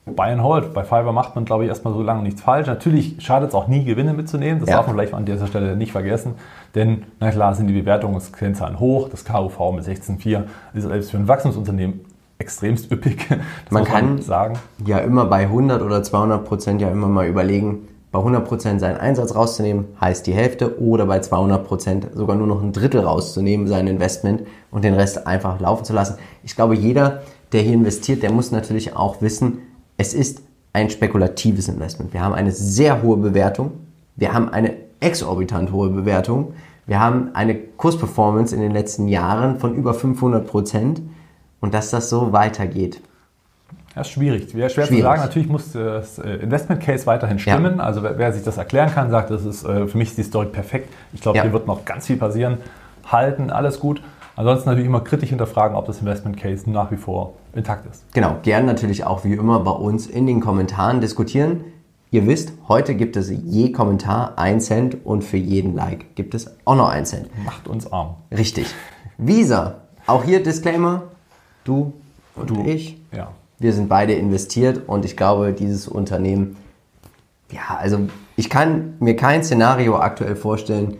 Buy and Hold. Bei Fiverr macht man, glaube ich, erstmal so lange nichts falsch. Natürlich schadet es auch nie, Gewinne mitzunehmen. Das Ja. darf man vielleicht an dieser Stelle nicht vergessen. Denn, na klar, sind die Bewertungskennzahlen hoch. Das KUV mit 16,4 ist selbst für ein Wachstumsunternehmen extremst üppig. Das Man kann- sagen. ja immer bei 100 oder 200 Prozent ja immer mal überlegen, bei 100 Prozent seinen Einsatz rauszunehmen, heißt die Hälfte, oder bei 200 Prozent sogar nur noch ein Drittel rauszunehmen, sein Investment und den Rest einfach laufen zu lassen. Ich glaube, jeder, der hier investiert, der muss natürlich auch wissen, es ist ein spekulatives Investment. Wir haben eine sehr hohe Bewertung, wir haben eine exorbitant hohe Bewertung, wir haben eine Kursperformance in den letzten Jahren von über 500 Prozent und dass das so weitergeht. Ja, ist schwierig. Wäre schwer Schwierig. zu sagen. Natürlich muss das äh, Investment Case weiterhin stimmen. Also wer, wer sich das erklären kann, sagt, das ist äh, für mich ist die Story perfekt. Ich glaube, Ja. hier wird noch ganz viel passieren. Halten, alles gut. Ansonsten natürlich immer kritisch hinterfragen, ob das Investment Case nach wie vor intakt ist. Genau, gern natürlich auch wie immer bei uns in den Kommentaren diskutieren. Ihr wisst, heute gibt es je Kommentar 1 Cent und für jeden Like gibt es auch noch 1 Cent. Macht uns arm. Richtig. Visa, auch hier Disclaimer, du und Du. ich, Ja. wir sind beide investiert und ich glaube, dieses Unternehmen, ja, also ich kann mir kein Szenario aktuell vorstellen,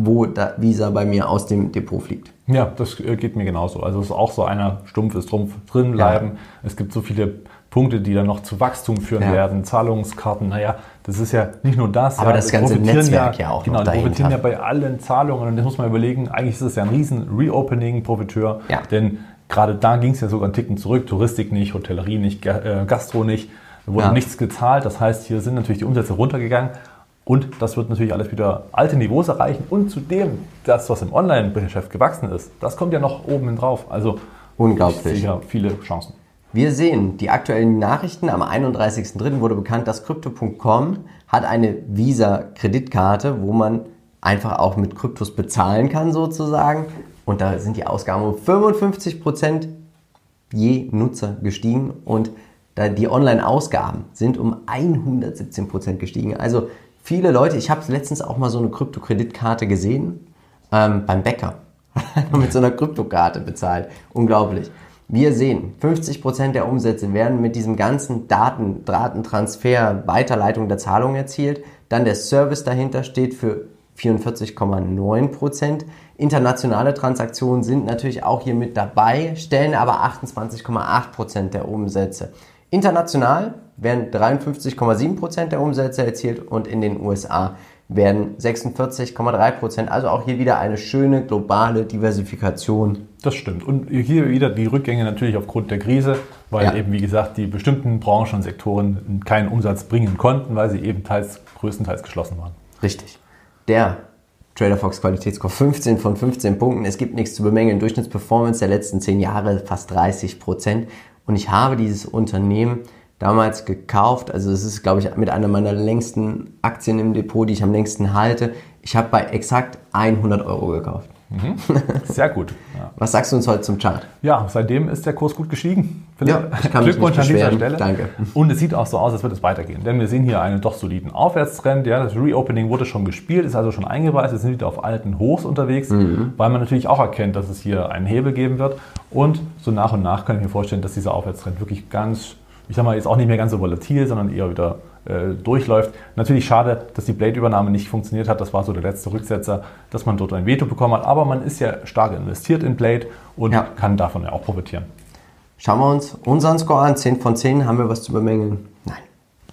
wo da Visa bei mir aus dem Depot fliegt. Ja, das äh, geht mir genauso. Also es ist auch so einer stumpf ist Trumpf drin bleiben. Es gibt so viele Punkte, die dann noch zu Wachstum führen Ja. werden. Zahlungskarten, naja, das ist ja nicht nur das. Aber ja, das ganze Netzwerk ja auch Genau, noch die profitieren ja dahinter. bei allen Zahlungen. Und das muss man überlegen, eigentlich ist es ja ein riesen Reopening-Profiteur. Ja. Denn gerade da ging es ja sogar einen Ticken zurück. Touristik nicht, Hotellerie nicht, äh, Gastro nicht. Da wurde ja. nichts gezahlt. Das heißt, hier sind natürlich die Umsätze runtergegangen. Und das wird natürlich alles wieder alte Niveaus erreichen. Und zudem, das, was im Online-Geschäft gewachsen ist, das kommt ja noch oben drauf. Also unglaublich. Ich sehe viele Chancen. Wir sehen die aktuellen Nachrichten. Am 31.03. wurde bekannt, dass Crypto.com hat eine Visa-Kreditkarte, wo man einfach auch mit Kryptos bezahlen kann sozusagen. Und da sind die Ausgaben um 55% je Nutzer gestiegen und die Online-Ausgaben sind um 117% gestiegen. Also viele Leute, ich habe letztens auch mal so eine Krypto-Kreditkarte gesehen ähm, beim Bäcker. mit so einer Kryptokarte bezahlt. Unglaublich. Wir sehen, 50% der Umsätze werden mit diesem ganzen Daten, Datentransfer, Weiterleitung der Zahlung erzielt. Dann der Service dahinter steht für 44,9%. Internationale Transaktionen sind natürlich auch hier mit dabei, stellen aber 28,8% der Umsätze. International werden 53,7% der Umsätze erzielt und in den USA werden 46,3 Prozent. Also auch hier wieder eine schöne globale Diversifikation. Das stimmt. Und hier wieder die Rückgänge natürlich aufgrund der Krise, weil ja. eben, wie gesagt, die bestimmten Branchen und Sektoren keinen Umsatz bringen konnten, weil sie eben teils, größtenteils geschlossen waren. Richtig. Der TraderFox Qualitätsscore 15 von 15 Punkten. Es gibt nichts zu bemängeln. Durchschnittsperformance der letzten 10 Jahre fast 30 Prozent. Und ich habe dieses Unternehmen damals gekauft. Also es ist, glaube ich, mit einer meiner längsten Aktien im Depot, die ich am längsten halte. Ich habe bei exakt 100 Euro gekauft. Mhm. Sehr gut. Ja. Was sagst du uns heute zum Chart? Ja, seitdem ist der Kurs gut gestiegen. Ja, ich kann Glückwunsch an dieser Stelle. Danke. Und es sieht auch so aus, als würde es weitergehen. Denn wir sehen hier einen doch soliden Aufwärtstrend. Ja, das Reopening wurde schon gespielt, ist also schon eingeweist. Wir sind wieder auf alten Hochs unterwegs, mhm. weil man natürlich auch erkennt, dass es hier einen Hebel geben wird. Und so nach und nach kann ich mir vorstellen, dass dieser Aufwärtstrend wirklich ganz ich sag mal, jetzt auch nicht mehr ganz so volatil, sondern eher wieder äh, durchläuft. Natürlich schade, dass die Blade-Übernahme nicht funktioniert hat. Das war so der letzte Rücksetzer, dass man dort ein Veto bekommen hat. Aber man ist ja stark investiert in Blade und ja. kann davon ja auch profitieren. Schauen wir uns unseren Score an. 10 von 10. Haben wir was zu bemängeln? Nein.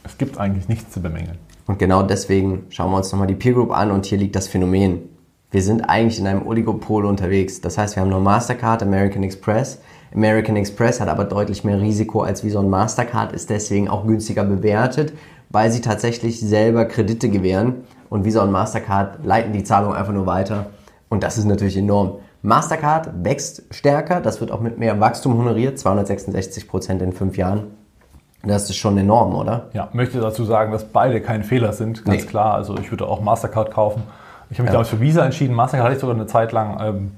Es gibt eigentlich nichts zu bemängeln. Und genau deswegen schauen wir uns nochmal die Peer Group an und hier liegt das Phänomen. Wir sind eigentlich in einem Oligopol unterwegs. Das heißt, wir haben nur Mastercard, American Express, American Express hat aber deutlich mehr Risiko als wie so ein Mastercard, ist deswegen auch günstiger bewertet, weil sie tatsächlich selber Kredite gewähren und Visa und Mastercard leiten die Zahlung einfach nur weiter und das ist natürlich enorm. Mastercard wächst stärker, das wird auch mit mehr Wachstum honoriert, 266 Prozent in fünf Jahren. Das ist schon enorm, oder? Ja, möchte dazu sagen, dass beide kein Fehler sind, ganz nee. klar. Also ich würde auch Mastercard kaufen. Ich habe mich ja. damals für Visa entschieden. Mastercard hatte ich sogar eine Zeit lang ähm,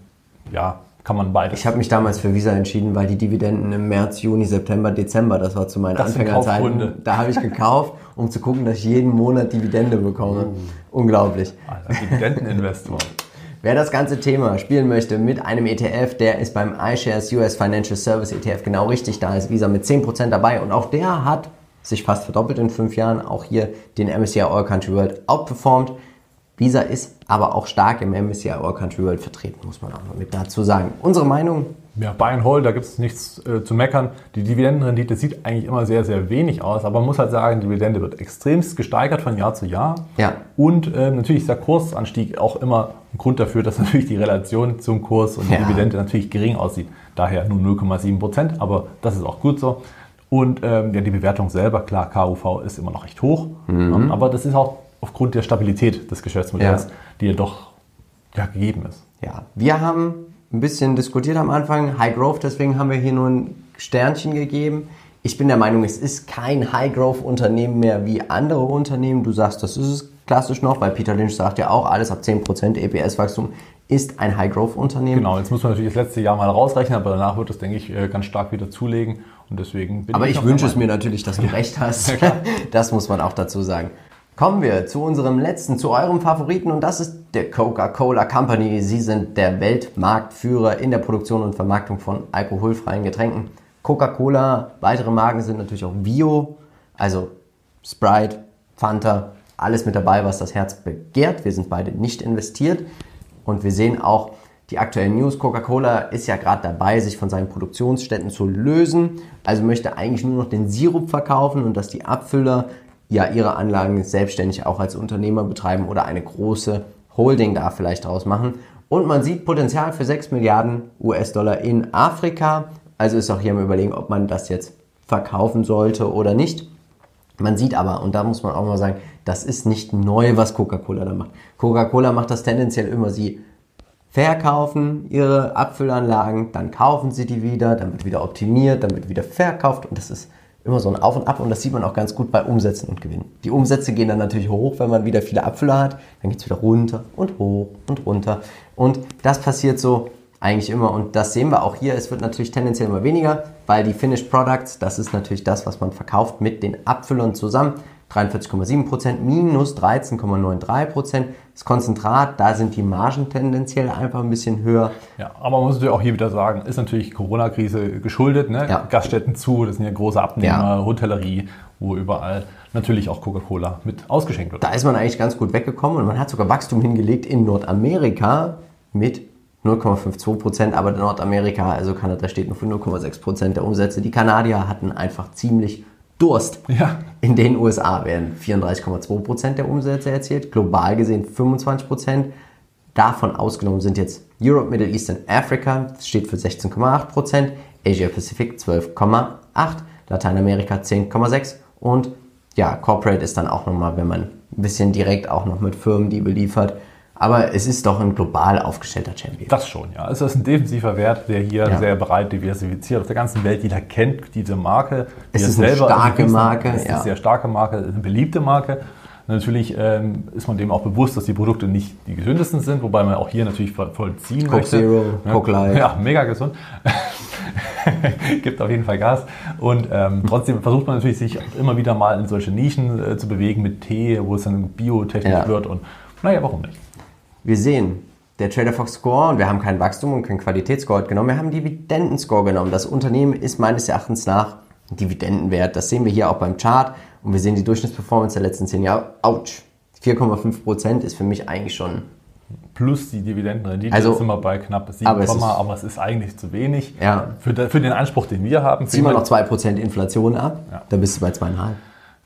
ja, kann man beides. Ich habe mich damals für Visa entschieden, weil die Dividenden im März, Juni, September, Dezember, das war zu meinen das Anfängerzeiten. Da habe ich gekauft, um zu gucken, dass ich jeden Monat Dividende bekomme. Oh. Unglaublich. Alter, Dividendeninvestor. Wer das ganze Thema spielen möchte mit einem ETF, der ist beim iShares US Financial Service ETF genau richtig. Da ist Visa mit 10% dabei und auch der hat sich fast verdoppelt in fünf Jahren. Auch hier den MSCI All Country World outperformed. Visa ist aber auch stark im MSCI All Country World vertreten, muss man auch mal mit dazu sagen. Unsere Meinung? Ja, Buy and Hold, da gibt es nichts äh, zu meckern. Die Dividendenrendite sieht eigentlich immer sehr, sehr wenig aus, aber man muss halt sagen, die Dividende wird extremst gesteigert von Jahr zu Jahr. Ja. Und äh, natürlich ist der Kursanstieg auch immer ein Grund dafür, dass natürlich die Relation zum Kurs und die ja. Dividende natürlich gering aussieht. Daher nur 0,7 Prozent, aber das ist auch gut so. Und ähm, ja, die Bewertung selber, klar, KUV ist immer noch recht hoch, mhm. aber das ist auch aufgrund der Stabilität des Geschäftsmodells, ja. die ja doch ja, gegeben ist. Ja, wir haben ein bisschen diskutiert am Anfang, High Growth, deswegen haben wir hier nur ein Sternchen gegeben. Ich bin der Meinung, es ist kein High Growth Unternehmen mehr wie andere Unternehmen. Du sagst, das ist es klassisch noch, weil Peter Lynch sagt ja auch, alles ab 10% EPS-Wachstum ist ein High Growth Unternehmen. Genau, jetzt muss man natürlich das letzte Jahr mal rausrechnen, aber danach wird es, denke ich, äh, ganz stark wieder zulegen. Und deswegen bin aber ich, ich wünsche es mir natürlich, dass du recht hast. das muss man auch dazu sagen. Kommen wir zu unserem letzten, zu eurem Favoriten und das ist der Coca-Cola Company. Sie sind der Weltmarktführer in der Produktion und Vermarktung von alkoholfreien Getränken. Coca-Cola, weitere Marken sind natürlich auch Bio, also Sprite, Fanta, alles mit dabei, was das Herz begehrt. Wir sind beide nicht investiert und wir sehen auch die aktuellen News. Coca-Cola ist ja gerade dabei, sich von seinen Produktionsstätten zu lösen, also möchte eigentlich nur noch den Sirup verkaufen und dass die Abfüller ja ihre Anlagen selbstständig auch als Unternehmer betreiben oder eine große Holding da vielleicht draus machen. Und man sieht Potenzial für 6 Milliarden US-Dollar in Afrika. Also ist auch hier mal überlegen, ob man das jetzt verkaufen sollte oder nicht. Man sieht aber, und da muss man auch mal sagen, das ist nicht neu, was Coca-Cola da macht. Coca-Cola macht das tendenziell immer, sie verkaufen ihre Abfüllanlagen, dann kaufen sie die wieder, dann wird wieder optimiert, dann wird wieder verkauft und das ist immer so ein Auf und Ab und das sieht man auch ganz gut bei Umsätzen und Gewinnen. Die Umsätze gehen dann natürlich hoch, wenn man wieder viele Abfüller hat, dann geht es wieder runter und hoch und runter und das passiert so eigentlich immer und das sehen wir auch hier, es wird natürlich tendenziell immer weniger, weil die Finished Products, das ist natürlich das, was man verkauft mit den Abfüllern zusammen, 43,7% minus 13,93%. Das Konzentrat, da sind die Margen tendenziell einfach ein bisschen höher. Ja, aber man muss natürlich auch hier wieder sagen, ist natürlich Corona-Krise geschuldet. Ne? Ja. Gaststätten zu, das sind ja große Abnehmer, ja. Hotellerie, wo überall natürlich auch Coca-Cola mit ausgeschenkt wird. Da ist man eigentlich ganz gut weggekommen und man hat sogar Wachstum hingelegt in Nordamerika mit 0,52% aber Nordamerika, also Kanada steht nur für 0,6% der Umsätze. Die Kanadier hatten einfach ziemlich Durst. Ja. In den USA werden 34,2% der Umsätze erzielt, global gesehen 25%. Davon ausgenommen sind jetzt Europe, Middle East und Africa, das steht für 16,8%, Asia Pacific 12,8%, Lateinamerika 10,6% und ja, Corporate ist dann auch nochmal, wenn man ein bisschen direkt auch noch mit Firmen, die beliefert, aber es ist doch ein global aufgestellter Champion. Das schon, ja. Es ist ein defensiver Wert, der hier ja. sehr breit diversifiziert auf der ganzen Welt. Jeder kennt diese Marke. Es ist eine starke Marke. Es ist eine sehr starke Marke, eine beliebte Marke. Natürlich ähm, ist man dem auch bewusst, dass die Produkte nicht die gesündesten sind, wobei man auch hier natürlich vollziehen Coke möchte. Zero, ja, Coke Light. Ja, mega gesund. Gibt auf jeden Fall Gas. Und ähm, trotzdem versucht man natürlich, sich immer wieder mal in solche Nischen äh, zu bewegen mit Tee, wo es dann biotechnisch ja. wird. Und naja, warum nicht? Wir sehen, der Trader Fox Score, und wir haben kein Wachstum und kein Qualitätsscore genommen, wir haben Dividendenscore genommen. Das Unternehmen ist meines Erachtens nach Dividendenwert. Das sehen wir hier auch beim Chart und wir sehen die Durchschnittsperformance der letzten zehn Jahre. Autsch! 4,5% ist für mich eigentlich schon. Plus die Dividendenrendite also, ist immer bei knapp 7, aber es, ist, aber es ist eigentlich zu wenig ja. für, für den Anspruch, den wir haben. Zieh mal noch 2% Inflation ab, ja. dann bist du bei 2,5%.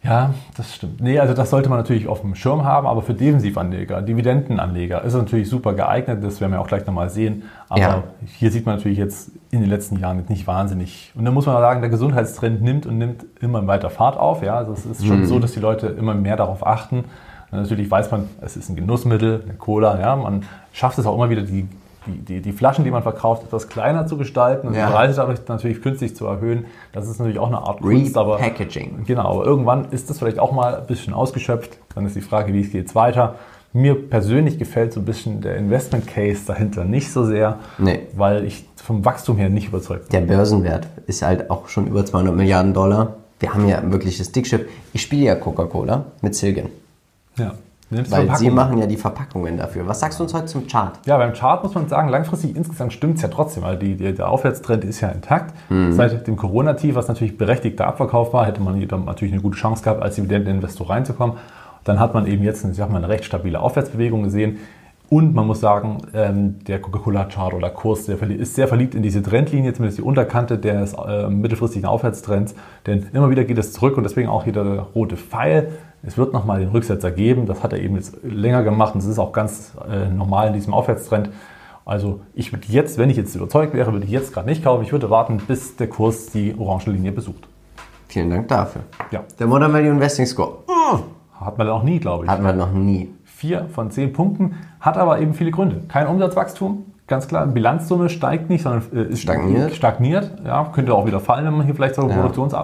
Ja, das stimmt. Nee, also das sollte man natürlich auf dem Schirm haben, aber für Defensivanleger, Dividendenanleger ist es natürlich super geeignet, das werden wir auch gleich nochmal sehen. Aber ja. hier sieht man natürlich jetzt in den letzten Jahren nicht wahnsinnig. Und dann muss man sagen, der Gesundheitstrend nimmt und nimmt immer weiter Fahrt auf. Ja, also es ist schon mhm. so, dass die Leute immer mehr darauf achten. Und natürlich weiß man, es ist ein Genussmittel, eine Cola. Ja, man schafft es auch immer wieder, die die, die, die, Flaschen, die man verkauft, etwas kleiner zu gestalten und ja. die Preise dadurch natürlich künstlich zu erhöhen. Das ist natürlich auch eine Art Kunst. Aber, Packaging. Genau, aber irgendwann ist das vielleicht auch mal ein bisschen ausgeschöpft. Dann ist die Frage, wie geht es weiter? Mir persönlich gefällt so ein bisschen der Investment Case dahinter nicht so sehr, nee. weil ich vom Wachstum her nicht überzeugt bin. Der Börsenwert ist halt auch schon über 200 Milliarden Dollar. Wir haben ja ein wirkliches Dickschiff. Ich spiele ja Coca-Cola mit Silgen. Ja. Weil Sie machen ja die Verpackungen dafür. Was sagst du uns heute zum Chart? Ja, beim Chart muss man sagen, langfristig insgesamt stimmt es ja trotzdem, weil die, die, der Aufwärtstrend ist ja intakt. Mhm. Seit dem Corona-Tief, was natürlich berechtigter Abverkauf war, hätte man natürlich eine gute Chance gehabt, als Dividendeninvestor reinzukommen. Dann hat man eben jetzt ich sag mal, eine recht stabile Aufwärtsbewegung gesehen. Und man muss sagen, ähm, der Coca-Cola-Chart oder Kurs der ist sehr verliebt in diese Trendlinie, zumindest die Unterkante des äh, mittelfristigen Aufwärtstrends. Denn immer wieder geht es zurück und deswegen auch hier der rote Pfeil. Es wird nochmal den Rücksetzer geben. Das hat er eben jetzt länger gemacht und das ist auch ganz äh, normal in diesem Aufwärtstrend. Also ich würde jetzt, wenn ich jetzt überzeugt wäre, würde ich jetzt gerade nicht kaufen. Ich würde warten, bis der Kurs die orange Linie besucht. Vielen Dank dafür. Ja. Der Modern Value Investing Score. Oh. Hat man noch nie, glaube ich. Hat man noch nie. Vier von zehn Punkten, hat aber eben viele Gründe. Kein Umsatzwachstum, ganz klar. Bilanzsumme steigt nicht, sondern äh, ist stagniert. stagniert. Ja, könnte auch wieder fallen, wenn man hier vielleicht so ja. Produktions, äh,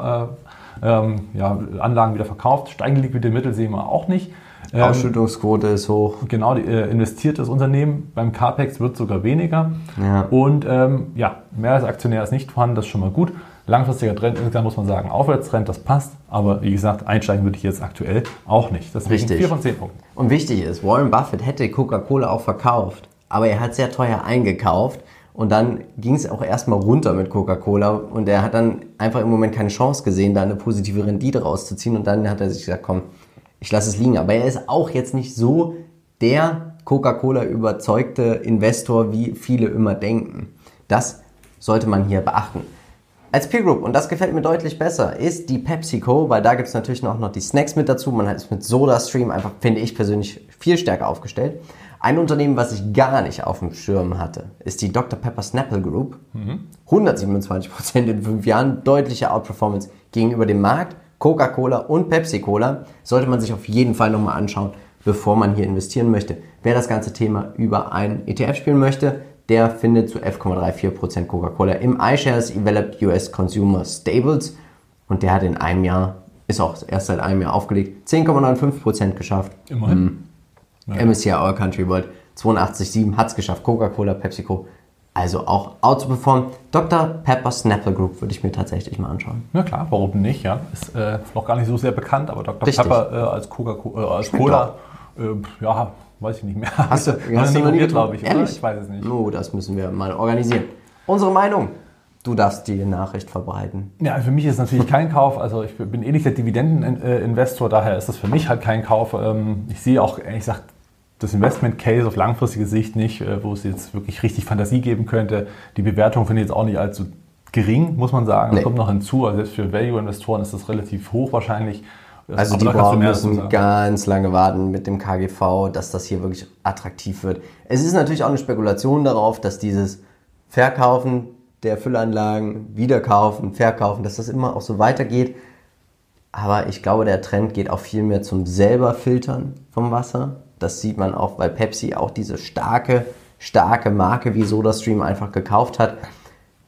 ähm, ja, Anlagen wieder verkauft. Steigende liquide Mittel sehen wir auch nicht. Ähm, Ausschüttungsquote ist hoch. Genau, die, äh, investiert das Unternehmen. Beim CAPEX wird sogar weniger. Ja. Und ähm, ja, mehr als Aktionär ist nicht vorhanden, das ist schon mal gut. Langfristiger Trend, insgesamt muss man sagen, Aufwärtstrend, das passt. Aber wie gesagt, einsteigen würde ich jetzt aktuell auch nicht. Deswegen Richtig. 4 von 10 Punkten. Und wichtig ist, Warren Buffett hätte Coca-Cola auch verkauft, aber er hat sehr teuer eingekauft. Und dann ging es auch erstmal runter mit Coca-Cola und er hat dann einfach im Moment keine Chance gesehen, da eine positive Rendite rauszuziehen. Und dann hat er sich gesagt, komm, ich lasse es liegen. Aber er ist auch jetzt nicht so der Coca-Cola überzeugte Investor, wie viele immer denken. Das sollte man hier beachten. Als Peer Group, und das gefällt mir deutlich besser, ist die PepsiCo, weil da gibt es natürlich noch, noch die Snacks mit dazu. Man ist mit SodaStream einfach, finde ich persönlich, viel stärker aufgestellt. Ein Unternehmen, was ich gar nicht auf dem Schirm hatte, ist die Dr. Pepper Snapple Group. Mhm. 127% in fünf Jahren, deutliche Outperformance gegenüber dem Markt. Coca-Cola und Pepsi-Cola sollte man sich auf jeden Fall nochmal anschauen, bevor man hier investieren möchte. Wer das ganze Thema über einen ETF spielen möchte, der findet zu 11,34% Coca-Cola im iShares Developed US Consumer Stables und der hat in einem Jahr, ist auch erst seit einem Jahr aufgelegt, 10,95% geschafft. Immerhin. Ja. MSCI All Country World 82,7 hat es geschafft. Coca-Cola, PepsiCo also auch outzuperformen. Dr. Pepper Snapple Group würde ich mir tatsächlich mal anschauen. Na klar, warum nicht? Ja, ist äh, noch gar nicht so sehr bekannt, aber Dr. Richtig. Pepper äh, als, Coca äh, als Cola, äh, ja, weiß ich nicht mehr. Hast du, hast du noch nie glaube ich, Ehrlich? Ich weiß es nicht. Oh, das müssen wir mal organisieren. Unsere Meinung. Du darfst die Nachricht verbreiten. Ja, für mich ist es natürlich kein Kauf. Also ich bin eh nicht der Dividendeninvestor, daher ist das für mich halt kein Kauf. Ähm, ich sehe auch, ehrlich gesagt, das Investment Case auf langfristige Sicht nicht, äh, wo es jetzt wirklich richtig Fantasie geben könnte. Die Bewertung finde ich jetzt auch nicht allzu gering, muss man sagen. Das nee. kommt noch hinzu. Also selbst für Value-Investoren ist das relativ hoch wahrscheinlich. Also Aber die brauchen müssen ganz lange warten mit dem KGV, dass das hier wirklich attraktiv wird. Es ist natürlich auch eine Spekulation darauf, dass dieses Verkaufen der Füllanlagen, Wiederkaufen, Verkaufen, dass das immer auch so weitergeht. Aber ich glaube, der Trend geht auch viel mehr zum selber Filtern vom Wasser das sieht man auch, weil Pepsi auch diese starke, starke Marke wie SodaStream einfach gekauft hat.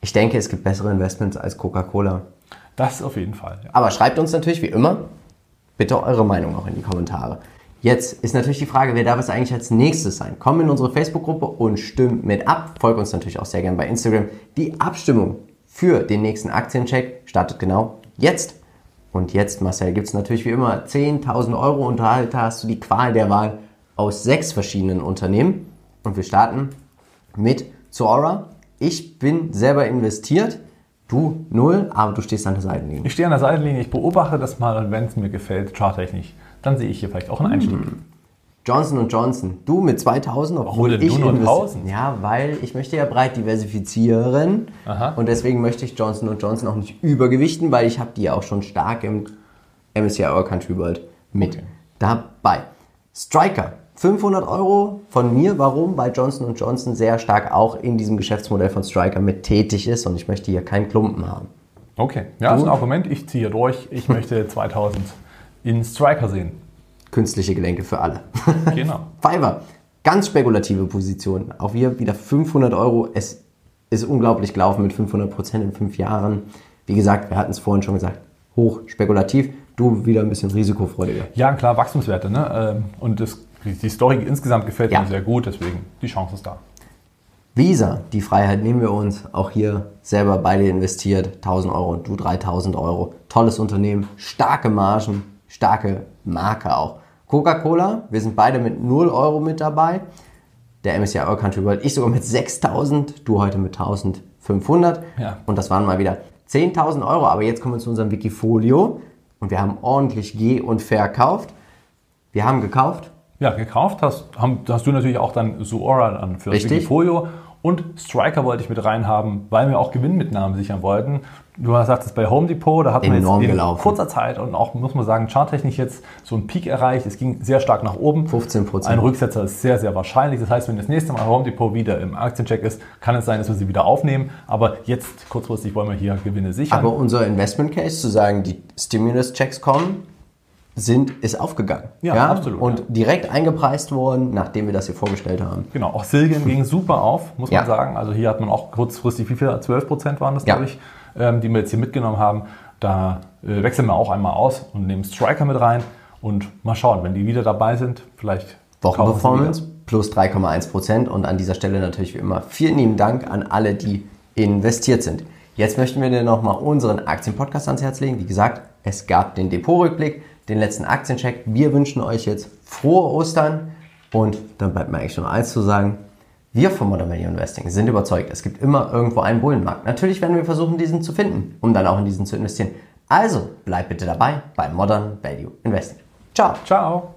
Ich denke, es gibt bessere Investments als Coca-Cola. Das auf jeden Fall. Ja. Aber schreibt uns natürlich wie immer bitte eure Meinung auch in die Kommentare. Jetzt ist natürlich die Frage, wer darf es eigentlich als nächstes sein? Komm in unsere Facebook-Gruppe und stimmt mit ab. Folgt uns natürlich auch sehr gerne bei Instagram. Die Abstimmung für den nächsten Aktiencheck startet genau jetzt. Und jetzt, Marcel, gibt es natürlich wie immer 10.000 Euro Unterhalter. Hast du die Qual der Wahl aus sechs verschiedenen Unternehmen und wir starten mit Zora. Ich bin selber investiert, du null, aber du stehst an der Seitenlinie. Ich stehe an der Seitenlinie, ich beobachte das mal und wenn es mir gefällt, charttechnisch, dann sehe ich hier vielleicht auch einen Einstieg. Hm. Johnson Johnson, du mit 2000, obwohl Warum ich nur 1000? Ja, weil ich möchte ja breit diversifizieren Aha. und deswegen möchte ich Johnson Johnson auch nicht übergewichten, weil ich habe die ja auch schon stark im MSCI Our Country World mit okay. dabei. Striker, 500 Euro von mir. Warum? Weil Johnson Johnson sehr stark auch in diesem Geschäftsmodell von Striker mit tätig ist und ich möchte hier keinen Klumpen haben. Okay, ja, das ist ein Argument. Ich ziehe durch. Ich möchte 2000 in Striker sehen. Künstliche Gelenke für alle. Genau. Fiverr, ganz spekulative Position. Auch hier wieder 500 Euro. Es ist unglaublich gelaufen mit 500 Prozent in fünf Jahren. Wie gesagt, wir hatten es vorhin schon gesagt, hoch spekulativ. Du wieder ein bisschen risikofreudiger. Ja, klar, Wachstumswerte. Ne? Ähm, und das die Story insgesamt gefällt ja. mir sehr gut, deswegen die Chance ist da. Visa, die Freiheit nehmen wir uns. Auch hier selber beide investiert. 1000 Euro und du 3000 Euro. Tolles Unternehmen, starke Margen, starke Marke auch. Coca-Cola, wir sind beide mit 0 Euro mit dabei. Der MSCI All Country World, ich sogar mit 6000, du heute mit 1500. Ja. Und das waren mal wieder 10.000 Euro. Aber jetzt kommen wir zu unserem Wikifolio und wir haben ordentlich G und verkauft. Wir haben gekauft, ja, gekauft hast, haben, hast du natürlich auch dann Suora dann für Richtig. Wikifolio und Striker wollte ich mit reinhaben, weil wir auch Gewinnmitnahmen sichern wollten. Du hast gesagt, bei Home Depot, da hat man jetzt in gelaufen. kurzer Zeit und auch, muss man sagen, charttechnisch jetzt so einen Peak erreicht. Es ging sehr stark nach oben. 15 Prozent. Ein Rücksetzer ist sehr, sehr wahrscheinlich. Das heißt, wenn das nächste Mal Home Depot wieder im Aktiencheck ist, kann es sein, dass wir sie wieder aufnehmen. Aber jetzt kurzfristig wollen wir hier Gewinne sichern. Aber unser Investment Case zu sagen, die Stimulus-Checks kommen, sind, ist aufgegangen. Ja, ja? absolut. Und ja. direkt eingepreist worden, nachdem wir das hier vorgestellt haben. Genau, auch Silgan ging super auf, muss man sagen. Also hier hat man auch kurzfristig, wie viel? 12 Prozent waren das, glaube ich, ähm, die wir jetzt hier mitgenommen haben. Da äh, wechseln wir auch einmal aus und nehmen Striker mit rein und mal schauen, wenn die wieder dabei sind, vielleicht. Wochenperformance plus 3,1 Prozent und an dieser Stelle natürlich wie immer vielen lieben Dank an alle, die investiert sind. Jetzt möchten wir dir nochmal unseren Aktienpodcast ans Herz legen. Wie gesagt, es gab den Depotrückblick den letzten Aktiencheck. Wir wünschen euch jetzt frohe Ostern und dann bleibt mir eigentlich nur eins zu sagen. Wir von Modern Value Investing sind überzeugt, es gibt immer irgendwo einen Bullenmarkt. Natürlich werden wir versuchen, diesen zu finden, um dann auch in diesen zu investieren. Also bleibt bitte dabei bei Modern Value Investing. Ciao. Ciao.